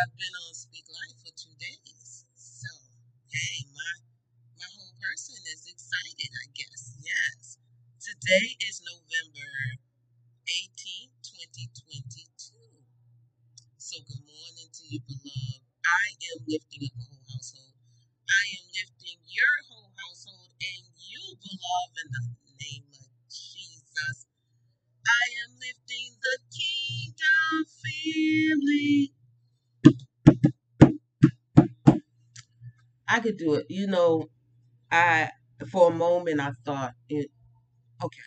I've been on Speak Life for two days. So, hey, my my whole person is excited, I guess. Yes. Today could do it. You know, I for a moment I thought it okay.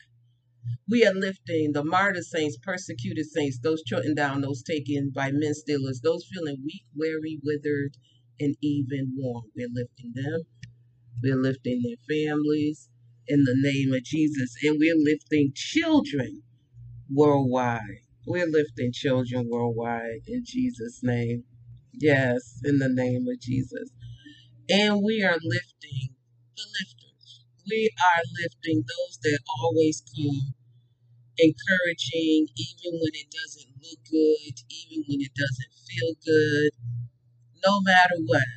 We are lifting the martyr saints, persecuted saints, those trodden down, those taken by men stealers, those feeling weak, weary, withered, and even worn. We're lifting them. We're lifting their families in the name of Jesus. And we're lifting children worldwide. We're lifting children worldwide in Jesus' name. Yes, in the name of Jesus. And we are lifting the lifters. We are lifting those that always come encouraging, even when it doesn't look good, even when it doesn't feel good. No matter what,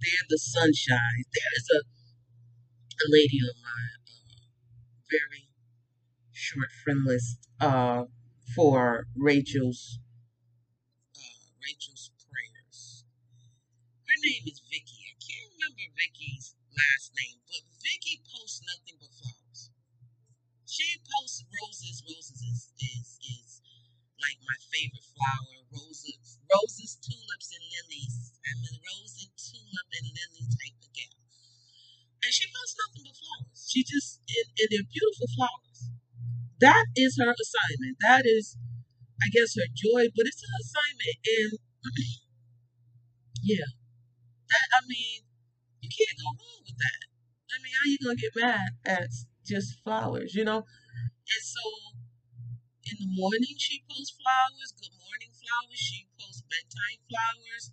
they're the sunshine. There is a, a lady on my uh, very short friend list uh, for Rachel's uh, Rachel's prayers. Her name is Vicky. Vicky's last name, but Vicky posts nothing but flowers. She posts roses. Roses is, is, is like my favorite flower. Roses, roses, tulips, and lilies. I'm a rose and tulip and lily type of gal. And she posts nothing but flowers. She just, and, and they're beautiful flowers. That is her assignment. That is, I guess, her joy, but it's an assignment. And yeah, that, I mean, can't go wrong with that. I mean, how you gonna get mad at just flowers, you know? And so in the morning she posts flowers, good morning flowers, she posts bedtime flowers,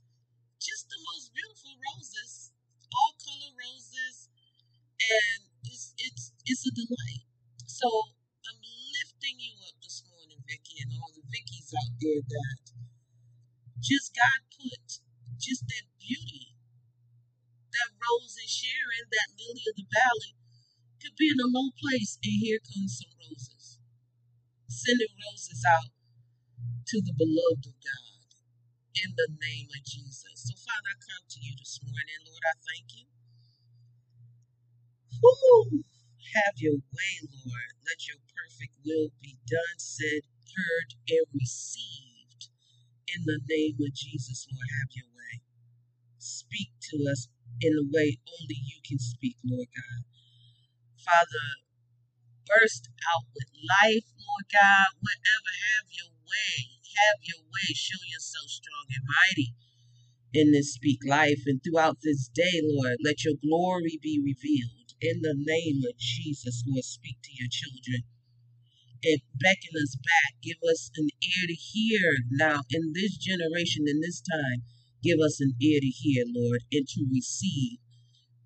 just the most beautiful roses, all color roses, and it's it's it's a delight. So I'm lifting you up this morning, Vicky, and all the Vickies out there that just God put just that beauty, that rose is sharing, that lily of the valley could be in a low place, and here comes some roses. Sending roses out to the beloved of God in the name of Jesus. So, Father, I come to you this morning, Lord. I thank you. Woo! Have your way, Lord. Let your perfect will be done, said, heard, and received. In the name of Jesus, Lord, have your way. Speak to us in the way only you can speak, Lord God. Father, burst out with life, Lord God. Whatever, have your way. Have your way. Show yourself strong and mighty in this speak life and throughout this day, Lord. Let your glory be revealed. In the name of Jesus, Lord, speak to your children and beckon us back. Give us an ear to hear now in this generation, in this time. Give us an ear to hear, Lord, and to receive.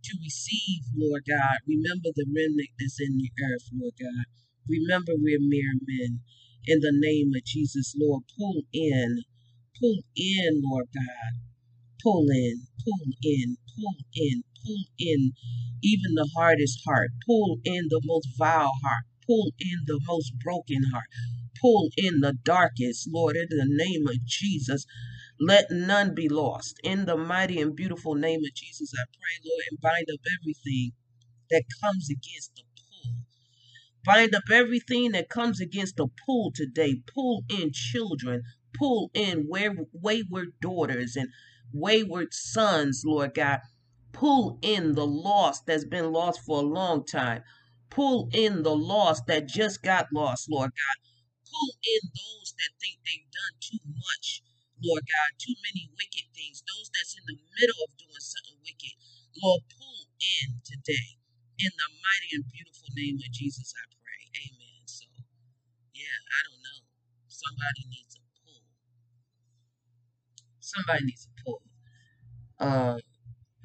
To receive, Lord God. Remember the remnant that's in the earth, Lord God. Remember we're mere men. In the name of Jesus, Lord, pull in. Pull in, Lord God. Pull in, pull in, pull in, pull in even the hardest heart. Pull in the most vile heart. Pull in the most broken heart. Pull in the darkest, Lord, in the name of Jesus. Let none be lost. In the mighty and beautiful name of Jesus, I pray, Lord, and bind up everything that comes against the pull. Bind up everything that comes against the pull today. Pull in children. Pull in wayward daughters and wayward sons, Lord God. Pull in the lost that's been lost for a long time. Pull in the lost that just got lost, Lord God. Pull in those that think they've done too much, Lord God, too many wicked things, those that's in the middle of doing something wicked. Lord, pull in today. In the mighty and beautiful name of Jesus, I pray. Amen. So, yeah, I don't know. Somebody needs a pull. Somebody needs a pull. Uh,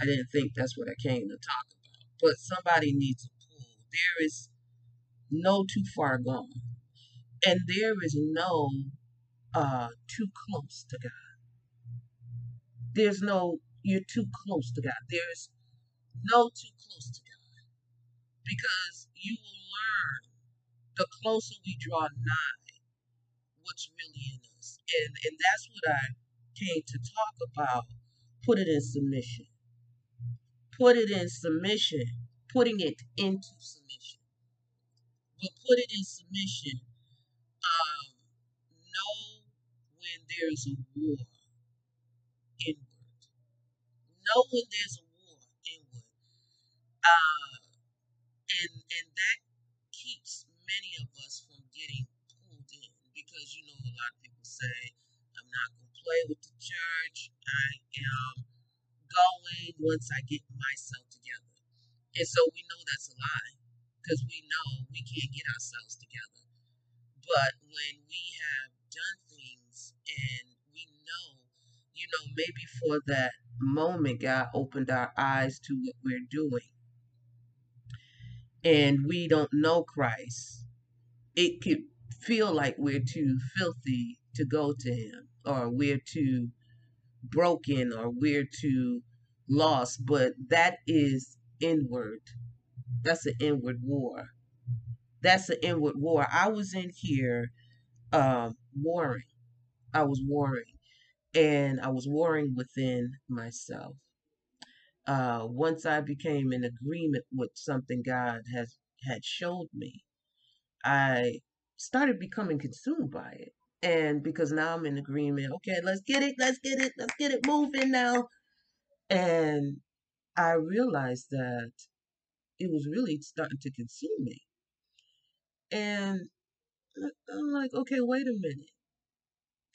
I didn't think that's what I came to talk about. But somebody needs a pull. There is no too far gone. And there is no uh too close to God. there's no you're too close to God. There's no too close to God because you will learn the closer we draw nigh what's really in us. And and that's what I came to talk about. Put it in submission. Put it in submission. Putting it into submission. But put it in submission. When there's a war inward. Know when there's a war inward. Uh, and and that keeps many of us from getting pulled in because you know a lot of people say i'm not to play with the church i am going once i get myself together and so we know that's a lie because we know we can't get ourselves together but when we have done things and we know you know maybe for that moment god opened our eyes to what we're doing and we don't know Christ, it could feel like we're too filthy to go to Him, or we're too broken, or we're too lost. But that is inward. That's an inward war. That's an inward war. I was in here um, warring. I was warring. And I was warring within myself uh, once I became in agreement with something God has had showed me, I started becoming consumed by it. And because now I'm in agreement, okay, let's get it, let's get it, let's get it moving now. And I realized that it was really starting to consume me. And I'm like, okay, wait a minute.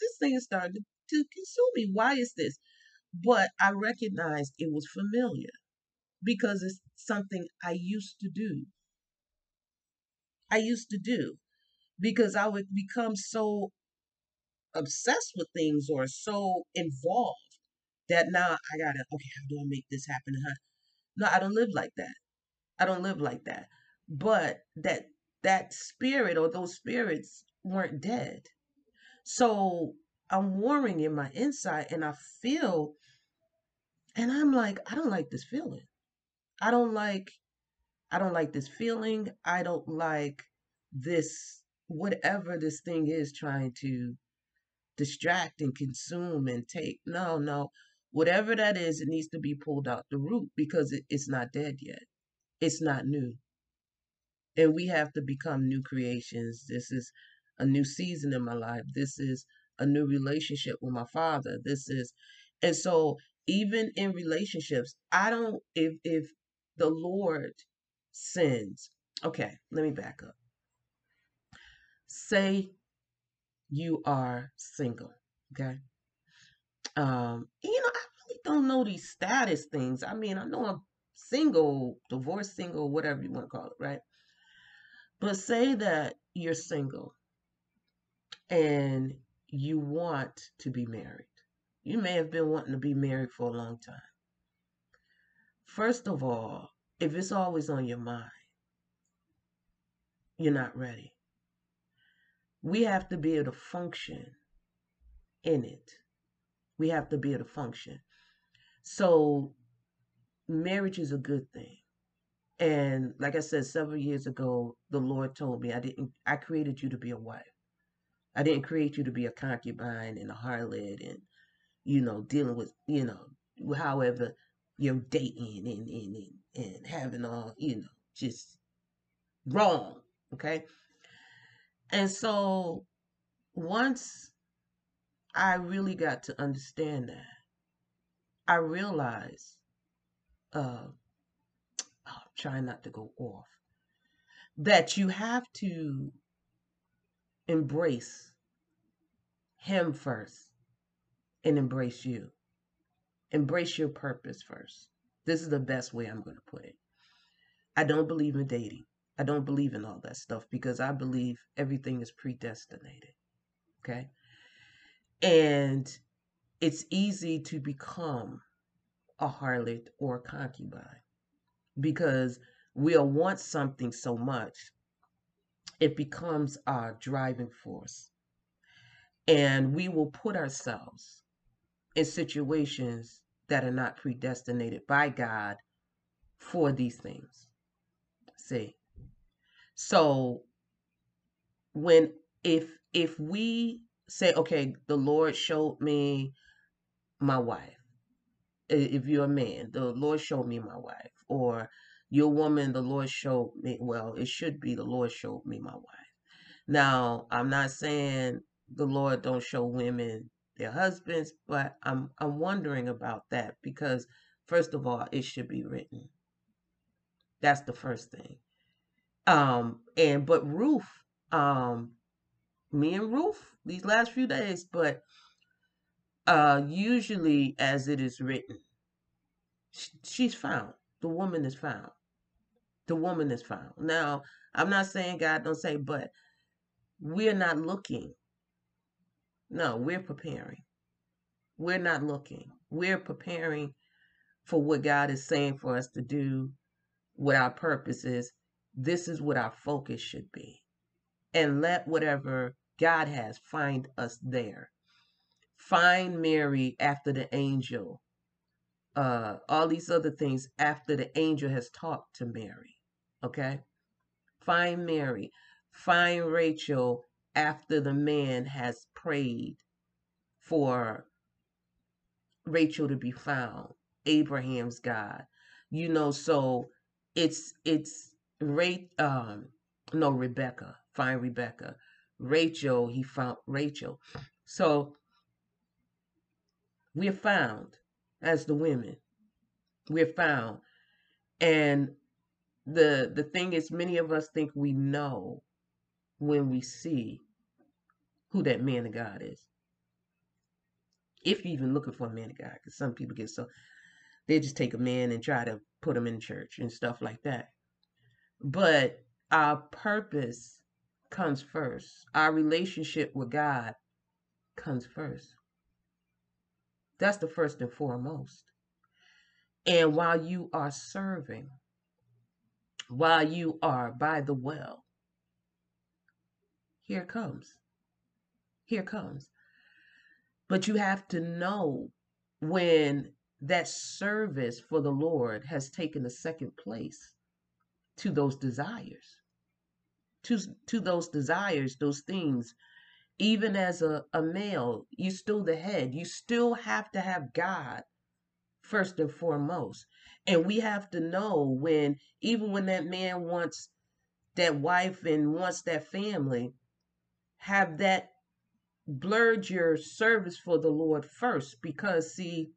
This thing is starting to consume me. Why is this? But I recognized it was familiar because it's something I used to do. I used to do because I would become so obsessed with things or so involved that now I gotta, okay, how do I make this happen? No, I don't live like that. I don't live like that. But that that spirit or those spirits weren't dead. So I'm warring in my inside and I feel and I'm like, I don't like this feeling. I don't like I don't like this feeling. I don't like this whatever this thing is trying to distract and consume and take. No, no. Whatever that is, it needs to be pulled out the root because it, it's not dead yet. It's not new. And we have to become new creations. This is a new season in my life. This is a new relationship with my father. This is, and so even in relationships, I don't, if, if the Lord sends, okay, let me back up. Say you are single, okay? Um, you know, I really don't know these status things. I mean, I know I'm single, divorced single, whatever you want to call it, right? But say that you're single and you want to be married. You may have been wanting to be married for a long time. First of all, if it's always on your mind, you're not ready. We have to be able to function in it. We have to be able to function. So, marriage is a good thing. And like I said several years ago, the Lord told me I didn't I created you to be a wife. I didn't create you to be a concubine and a harlot and you know, dealing with, you know, however you're dating and, and, and, and having all, you know, just wrong. Okay. And so once I really got to understand that, I realized, uh, I'm trying not to go off, that you have to embrace him first and embrace you. Embrace your purpose first. This is the best way I'm going to put it. I don't believe in dating. I don't believe in all that stuff because I believe everything is predestinated. Okay? And it's easy to become a harlot or a concubine because we'll want something so much, it becomes our driving force. And we will put ourselves in situations that are not predestinated by God for these things. See? So when if if we say, okay, the Lord showed me my wife. If you're a man, the Lord showed me my wife. Or you're woman, the Lord showed me, well, it should be the Lord showed me my wife. Now, I'm not saying the Lord don't show women their husbands, but I'm I'm wondering about that because first of all, it should be written. That's the first thing. Um, and but Ruth, um, me and Ruth these last few days, but uh usually as it is written, she's found. The woman is found. The woman is found. Now, I'm not saying God don't say, but we're not looking. No, we're preparing. We're not looking. We're preparing for what God is saying for us to do, what our purpose is. This is what our focus should be. And let whatever God has find us there. Find Mary after the angel. Uh, all these other things after the angel has talked to Mary. Okay? Find Mary. Find Rachel after the man has prayed for Rachel to be found. Abraham's God. You know, so it's it's Ray um no Rebecca. Find Rebecca. Rachel, he found Rachel. So we're found as the women. We're found. And the the thing is many of us think we know when we see who that man of God is. If you're even looking for a man of God, because some people get so they just take a man and try to put him in church and stuff like that. But our purpose comes first. Our relationship with God comes first. That's the first and foremost. And while you are serving, while you are by the well, here comes. Here comes. But you have to know when that service for the Lord has taken a second place to those desires. To, to those desires, those things. Even as a, a male, you still the head. You still have to have God first and foremost. And we have to know when, even when that man wants that wife and wants that family, have that blurred your service for the Lord first. Because see,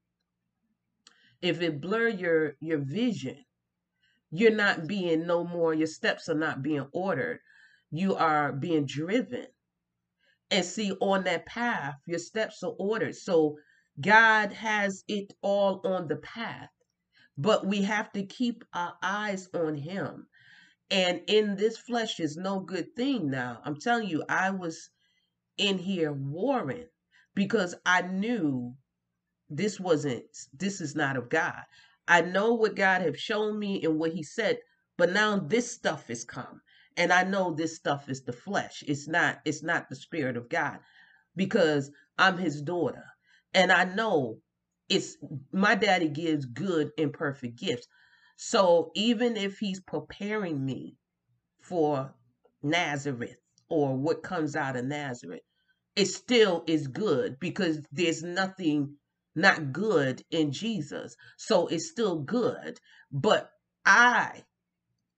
if it blur your your vision, you're not being no more, your steps are not being ordered. You are being driven. And see, on that path, your steps are ordered. So God has it all on the path. But we have to keep our eyes on Him. And in this flesh is no good thing now. I'm telling you, I was in here warring because I knew this wasn't, this is not of God. I know what God have shown me and what He said, but now this stuff has come. And I know this stuff is the flesh. It's not, it's not the spirit of God because I'm his daughter. And I know it's my daddy gives good and perfect gifts. So even if he's preparing me for Nazareth or what comes out of Nazareth, it still is good because there's nothing not good in Jesus. So it's still good. But I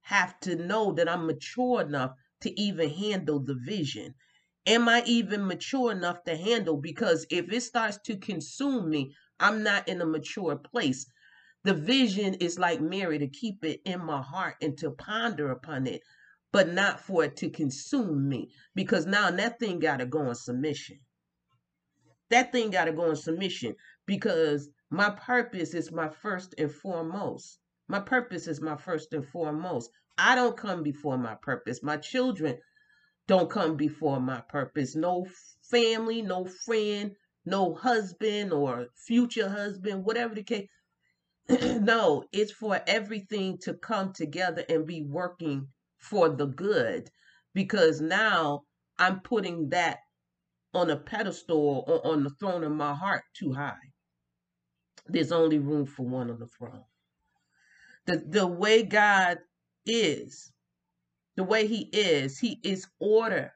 have to know that I'm mature enough to even handle the vision. Am I even mature enough to handle? Because if it starts to consume me, I'm not in a mature place. The vision is like Mary to keep it in my heart and to ponder upon it, but not for it to consume me. Because now that thing got to go in submission. That thing got to go in submission because my purpose is my first and foremost. My purpose is my first and foremost. I don't come before my purpose. My children don't come before my purpose. No family, no friend, no husband or future husband, whatever the case. no, it's for everything to come together and be working for the good because now I'm putting that on a pedestal or on the throne of my heart too high. There's only room for one on the throne. The the way God is, the way He is, He is order.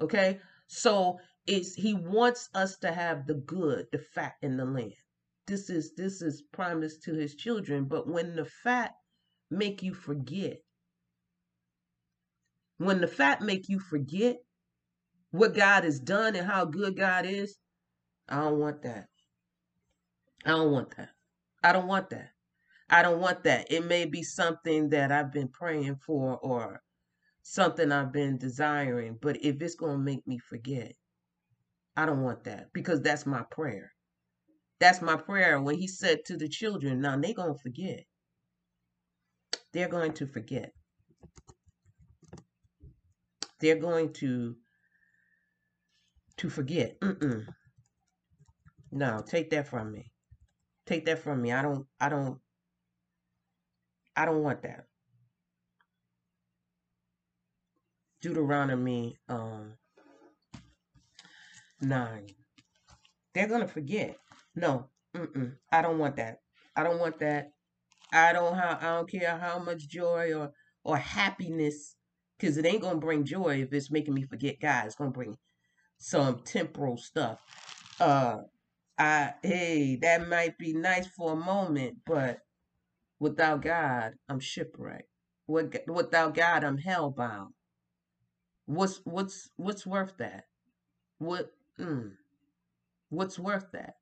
Okay, so it's He wants us to have the good, the fat in the land. This is this is promised to His children. But when the fat make you forget, when the fat make you forget what God has done and how good God is, I don't want that. I don't want that. I don't want that. I don't want that. It may be something that I've been praying for or something I've been desiring, but if it's going to make me forget, I don't want that because that's my prayer. That's my prayer when he said to the children, now they're going to forget. They're going to forget. They're going to to forget. Mm-mm. No, take that from me. Take that from me. I don't I don't I don't want that. Deuteronomy um 9. They're going to forget. No, I don't want that. I don't want that. I don't how I don't care how much joy or or happiness because it ain't gonna bring joy if it's making me forget God. It's gonna bring some temporal stuff. Uh, I hey, that might be nice for a moment, but without God, I'm shipwrecked. Without God, I'm hellbound. What's what's what's worth that? What mm, what's worth that?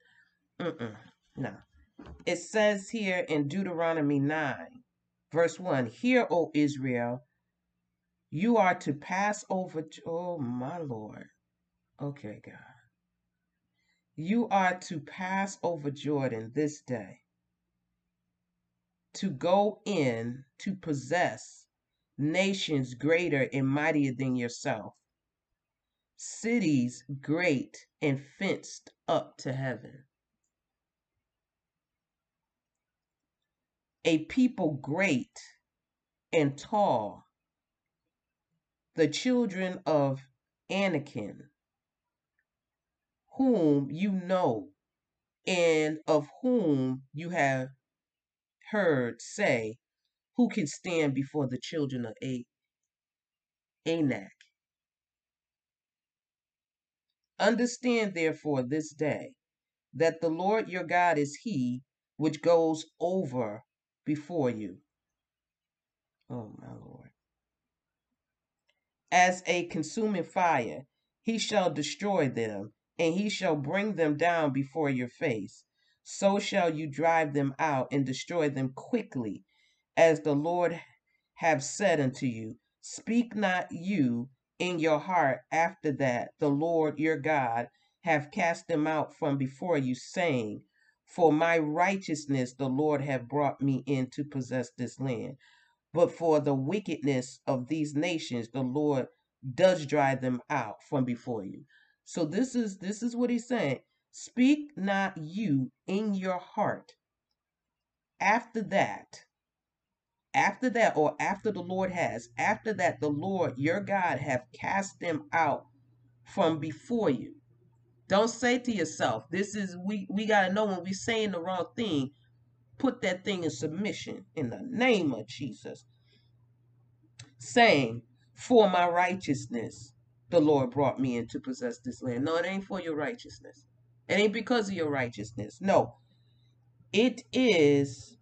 No. It says here in Deuteronomy 9, verse 1 Hear, O Israel, you are to pass over. Oh, my Lord. Okay, God. You are to pass over Jordan this day to go in to possess nations greater and mightier than yourself, cities great and fenced up to heaven. A people great and tall, the children of Anakim, whom you know and of whom you have heard say, Who can stand before the children of A- Anak? Understand therefore this day that the Lord your God is He which goes over before you. Oh, my Lord. As a consuming fire, He shall destroy them, and He shall bring them down before your face. So shall you drive them out and destroy them quickly, as the Lord have said unto you. Speak not you in your heart after that the Lord your God have cast them out from before you, saying, For my righteousness the Lord have brought me in to possess this land. But for the wickedness of these nations the Lord does drive them out from before you. So this is this is what he's saying. Speak not you in your heart after that after that or after the lord has after that the lord your god have cast them out from before you. Don't say to yourself this is we we got to know when we saying the wrong thing put that thing in submission in the name of jesus. Saying for my righteousness the lord brought me in to possess this land. No it ain't for your righteousness. It ain't because of your righteousness. No. It is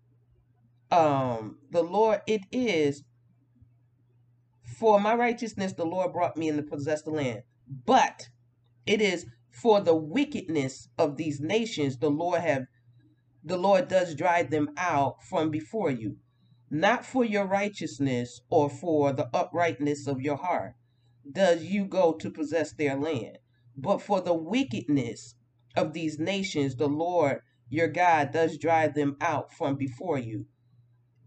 um the Lord it is for my righteousness the Lord brought me in to possess the land. But it is for the wickedness of these nations the Lord have the Lord does drive them out from before you, not for your righteousness or for the uprightness of your heart does you go to possess their land, but for the wickedness of these nations the Lord your God does drive them out from before you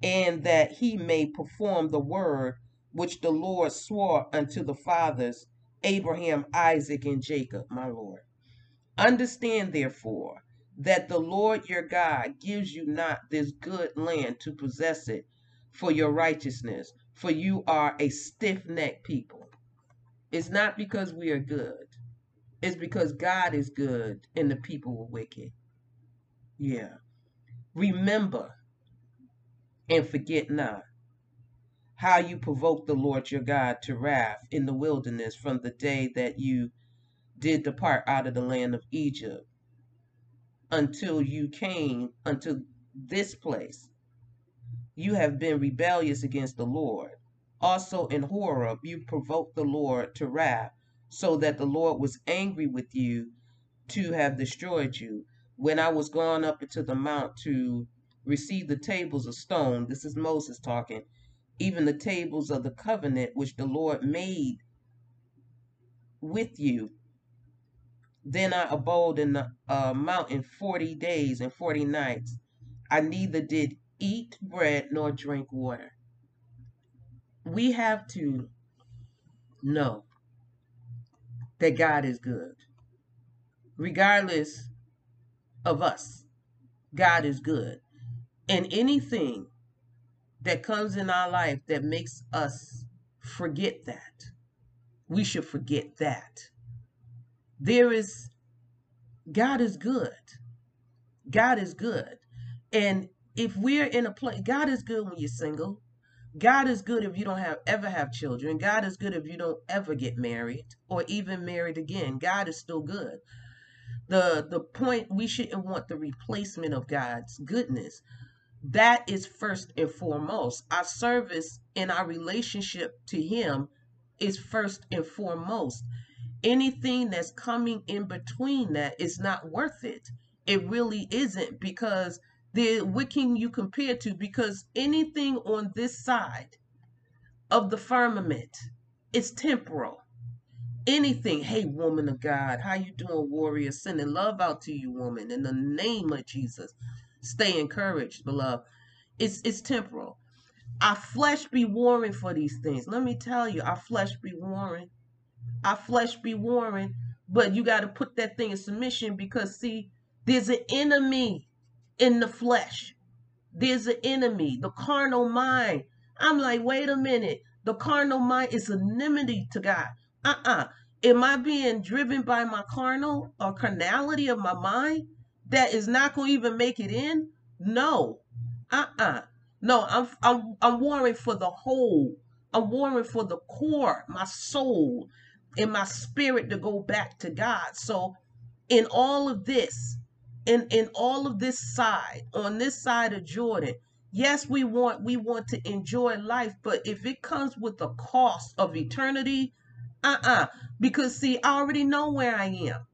and that he may perform the word which the Lord swore unto the fathers, Abraham, Isaac, and Jacob, my Lord. Understand, therefore, that the Lord your God gives you not this good land to possess it for your righteousness, for you are a stiff necked people. It's not because we are good, it's because God is good and the people were wicked. Yeah. Remember and forget not how you provoked the Lord your God to wrath in the wilderness from the day that you did depart out of the land of Egypt until you came unto this place. You have been rebellious against the Lord. Also in Horeb, you provoked the Lord to wrath, so that the Lord was angry with you to have destroyed you. When I was gone up into the mount to receive the tables of stone, this is Moses talking, even the tables of the covenant which the Lord made with you. Then I abode in the uh, mountain forty days and forty nights. I neither did eat bread nor drink water. We have to know that God is good. Regardless of us, God is good. And anything that comes in our life that makes us forget that, we should forget that. There is, God is good. God is good. And if we're in a place, God is good when you're single. God is good if you don't have ever have children. God is good if you don't ever get married or even married again. God is still good. The the point we shouldn't want the replacement of God's goodness. That is first and foremost. Our service and our relationship to him is first and foremost. Anything that's coming in between that is not worth it. It really isn't because the what can you compare to? Because anything on this side of the firmament is temporal. Anything, hey woman of God, how you doing, warrior? Sending love out to you, woman, in the name of Jesus. Stay encouraged, beloved. It's it's temporal. Our flesh be warring for these things. Let me tell you, our flesh be warring. Our flesh be warring, but you got to put that thing in submission because see, there's an enemy in the flesh. There's an enemy, the carnal mind. I'm like, wait a minute. The carnal mind is an enmity to God. Uh-uh. Am I being driven by my carnal or carnality of my mind that is not going to even make it in? No. Uh-uh. No, I'm I'm I'm warring for the whole. I'm warring for the core, my soul, and my spirit to go back to God. So in all of this, in in all of this side on this side of jordan yes we want we want to enjoy life but if it comes with the cost of eternity uh-uh because see i already know where i am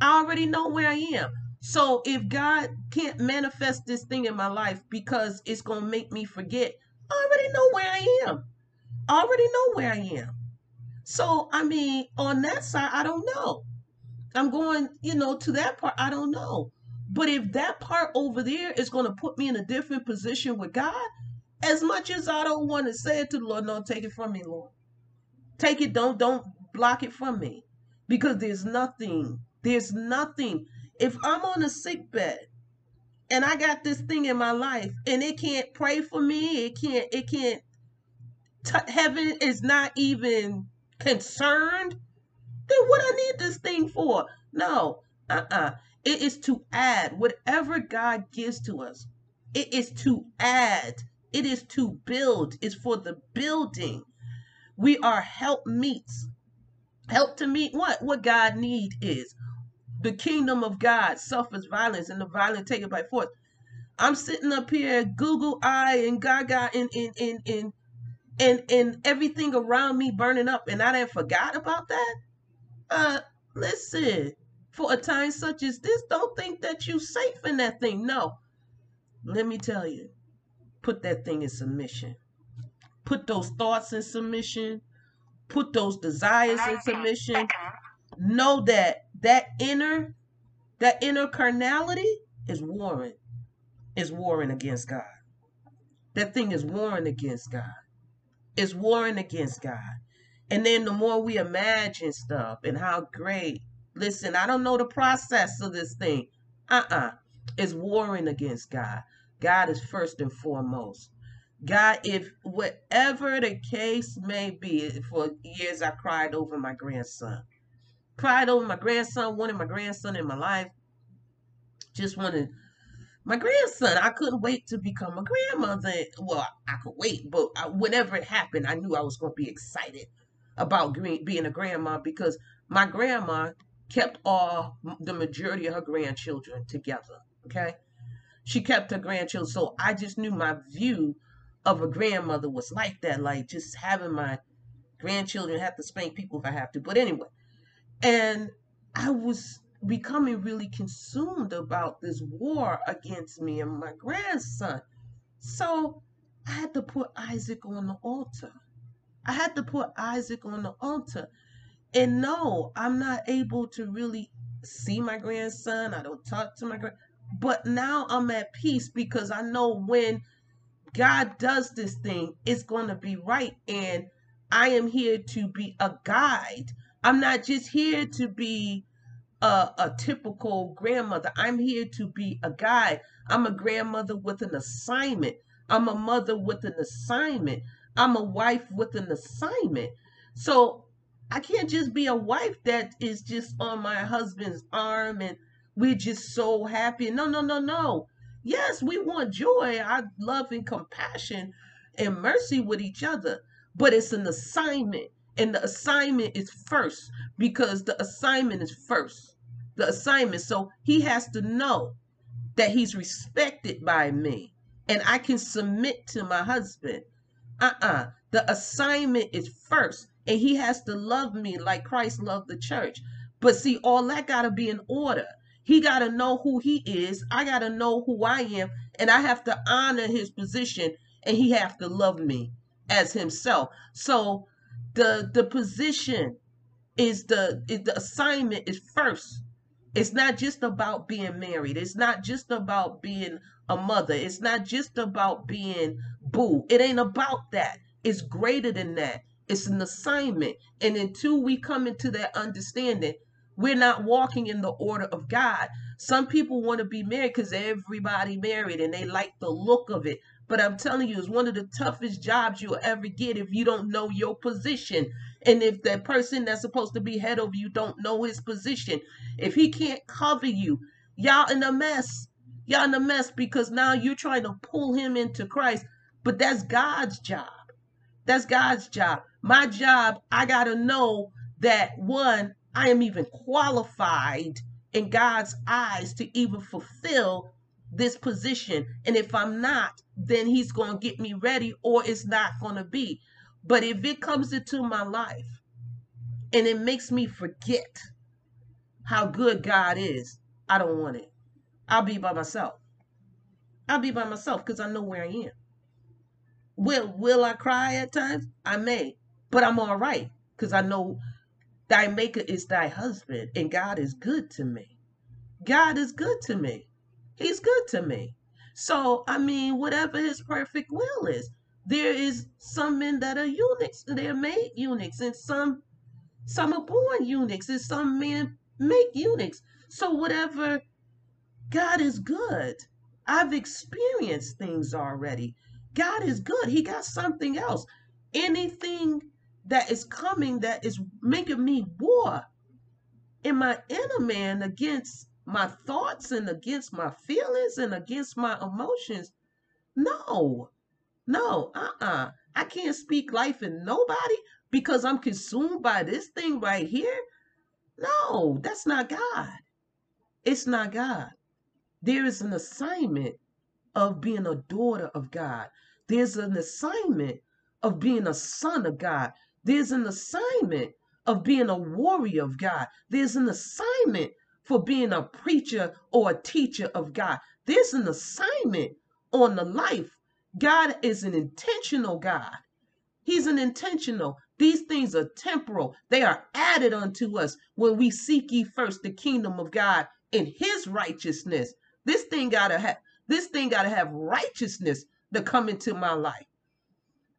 i already know where i am so if god can't manifest this thing in my life because it's going to make me forget i already know where i am I already know where i am so i mean on that side i don't know I'm going, you know, to that part. I don't know. But if that part over there is going to put me in a different position with God, as much as I don't want to say it to the Lord, no, take it from me, Lord. Take it, don't, don't block it from me. Because there's nothing, there's nothing. If I'm on a sick bed and I got this thing in my life and it can't pray for me, it can't, it can't, t- heaven is not even concerned then what I need this thing for? No, uh-uh. It is to add whatever God gives to us. It is to add. It is to build. It's for the building. We are help meets. Help to meet what? What God need is. The kingdom of God suffers violence and the violent take it by force. I'm sitting up here, Google Eye and Gaga and and and and and, and everything around me burning up, and I didn't forgot about that. Uh, listen, for a time such as this, don't think that you safe in that thing. No. Let me tell you, put that thing in submission. Put those thoughts in submission. Put those desires in submission. Know that that inner, that inner carnality is warring, is warring against God. That thing is warring against God. It's warring against God. And then the more we imagine stuff and how great, listen, I don't know the process of this thing. Uh uh-uh. uh. It's warring against God. God is first and foremost. God, if whatever the case may be, for years I cried over my grandson. Cried over my grandson, wanted my grandson in my life. Just wanted my grandson. I couldn't wait to become a grandmother. Well, I could wait, but I, whenever it happened, I knew I was going to be excited about green, being a grandma because my grandma kept all the majority of her grandchildren together. Okay, she kept her grandchildren, so I just knew my view of a grandmother was like that, like just having my grandchildren have to spank people if I have to. But anyway, and I was becoming really consumed about this war against me and my grandson. So I had to put Isaac on the altar. I had to put Isaac on the altar. And no, I'm not able to really see my grandson. I don't talk to my grand but now I'm at peace because I know when God does this thing, it's going to be right. And I am here to be a guide. I'm not just here to be a, a typical grandmother. I'm here to be a guide. I'm a grandmother with an assignment. I'm a mother with an assignment. I'm a wife with an assignment. So I can't just be a wife that is just on my husband's arm and we're just so happy. No, no, no, no. Yes, we want joy, our love and compassion and mercy with each other, but it's an assignment. And the assignment is first because the assignment is first. The assignment. So he has to know that he's respected by me and I can submit to my husband. Uh uh-uh. uh The assignment is first and he has to love me like Christ loved the church. But see, all that got to be in order. He got to know who he is. I got to know who I am. And I have to honor his position and he have to love me as himself. So the the position is the is the assignment is first. It's not just about being married. It's not just about being a mother. It's not just about being boo. It ain't about that. It's greater than that. It's an assignment. And until we come into that understanding, we're not walking in the order of God. Some people want to be married because everybody married and they like the look of it. But I'm telling you, it's one of the toughest jobs you'll ever get if you don't know your position. And if the person that's supposed to be head of you don't know his position, if he can't cover you, y'all in a mess. Y'all in a mess because now you're trying to pull him into Christ. But that's God's job. That's God's job. My job, I got to know that one, I am even qualified in God's eyes to even fulfill this position. And if I'm not, then He's going to get me ready or it's not going to be. But if it comes into my life and it makes me forget how good God is, I don't want it. I'll be by myself. I'll be by myself because I know where I am. Will will I cry at times? I may, but I'm all right because I know Thy maker is thy husband, and God is good to me. God is good to me. He's good to me. So, I mean, whatever his perfect will is, there is some men that are eunuchs, they're made eunuchs, and some some are born eunuchs, and some men make eunuchs. So whatever God is good. I've experienced things already. God is good. He got something else. Anything that is coming that is making me war in my inner man against my thoughts and against my feelings and against my emotions. No, no, uh uh-uh. uh I can't speak life in nobody because I'm consumed by this thing right here. No, that's not God. It's not God. There is an assignment of being a daughter of God. There's an assignment of being a son of God. There's an assignment of being a warrior of God. There's an assignment for being a preacher or a teacher of God. There's an assignment on the life. God is an intentional God. He's an intentional. These things are temporal. They are added unto us when we seek ye first the kingdom of God and his righteousness. This thing gotta have this thing gotta have righteousness to come into my life.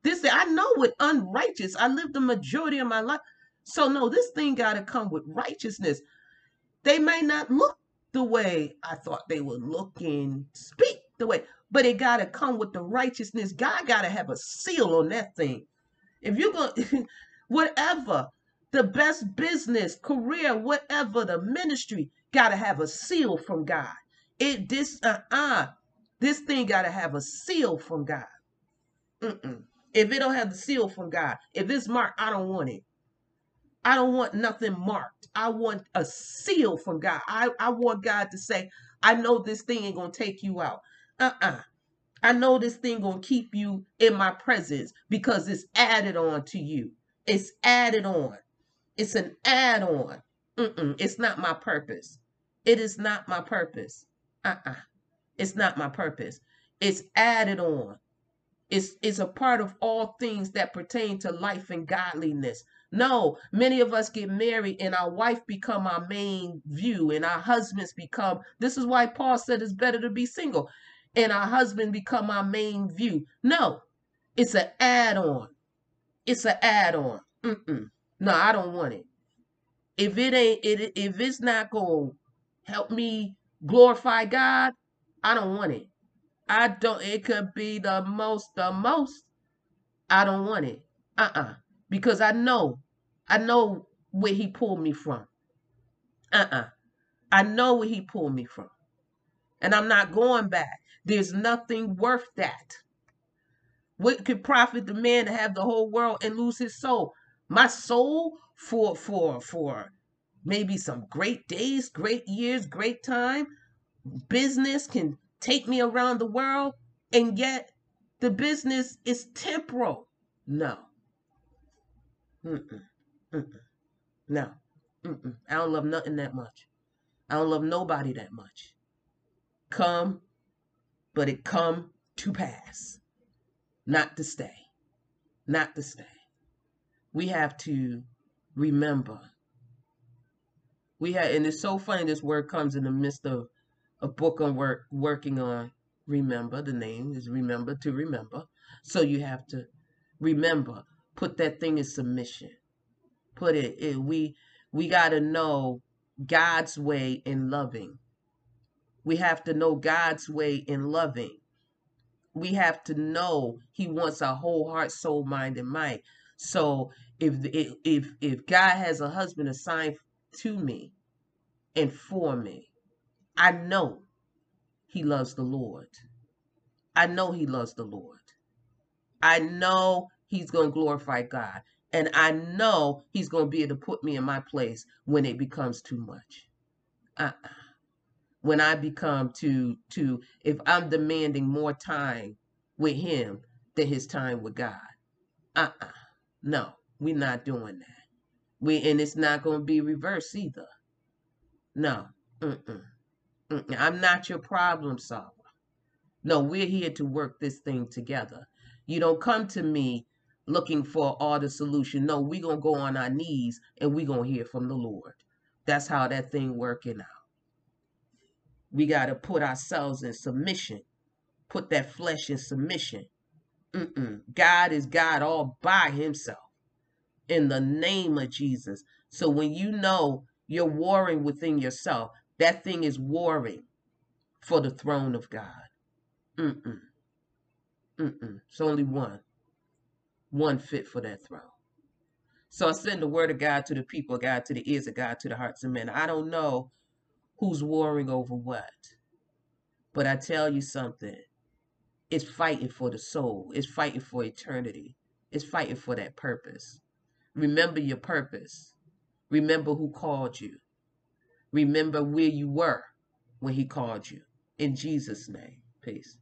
This I know with unrighteous. I lived the majority of my life. So no, this thing got to come with righteousness. They may not look the way I thought they would look and speak the way, but it got to come with the righteousness. God got to have a seal on that thing. If you're going, whatever, the best business, career, whatever, the ministry, got to have a seal from God. It this uh uh this thing gotta have a seal from God. Mm-mm. If it don't have the seal from God, if it's marked, I don't want it. I don't want nothing marked. I want a seal from God. I, I want God to say, I know this thing ain't gonna take you out. Uh-uh. I know this thing gonna keep you in my presence because it's added on to you. It's added on. It's an add-on. It's not my purpose. It is not my purpose. Uh-uh. It's not my purpose. It's added on. It's, it's a part of all things that pertain to life and godliness. No, many of us get married and our wife become our main view and our husbands become, this is why Paul said it's better to be single and our husband become our main view. No, it's an add-on. It's an add-on. No, I don't want it. If it ain't, it, if it's not going to help me glorify God, I don't want it. I don't, it could be the most, the most. I don't want it. Uh-uh. Because I know, I know where he pulled me from. Uh-uh. I know where he pulled me from. And I'm not going back. There's nothing worth that. What could profit the man to have the whole world and lose his soul? My soul for for for maybe some great days, great years, great time. Business can take me around the world, and yet the business is temporal. No. Mm-mm. No. Mm-mm. I don't love nothing that much. I don't love nobody that much. Come but it come to pass, not to stay, not to stay. We have to remember. We have, and it's so funny this word comes in the midst of a book I'm work working on. Remember, the name is remember to remember. So you have to remember, put that thing in submission. Put it, it we we got to know God's way in loving we have to know God's way in loving. We have to know He wants our whole heart, soul, mind, and might. So if if if God has a husband assigned to me and for me, I know He loves the Lord. I know He loves the Lord. I know He's going to glorify God. And I know He's going to be able to put me in my place when it becomes too much. Uh-uh when I become too, to if I'm demanding more time with him than his time with God. Uh-uh. No, we're not doing that. We and it's not going to be reversed either. No. Mm-mm. Mm-mm. I'm not your problem solver. No, we're here to work this thing together. You don't come to me looking for all the solution. No, we're going to go on our knees and we're going to hear from the Lord. That's how that thing working out. We got to put ourselves in submission, put that flesh in submission. Mm-mm. God is God all by himself in the name of Jesus. So when you know you're warring within yourself, that thing is warring for the throne of God. Mm-mm. Mm-mm. It's only one. One fit for that throne. So I send the word of God to the people, God to the ears of God, to the hearts of men. I don't know who's warring over what. But I tell you something, it's fighting for the soul, it's fighting for eternity, it's fighting for that purpose. Remember your purpose. Remember who called you. Remember where you were when he called you. In Jesus' name, peace.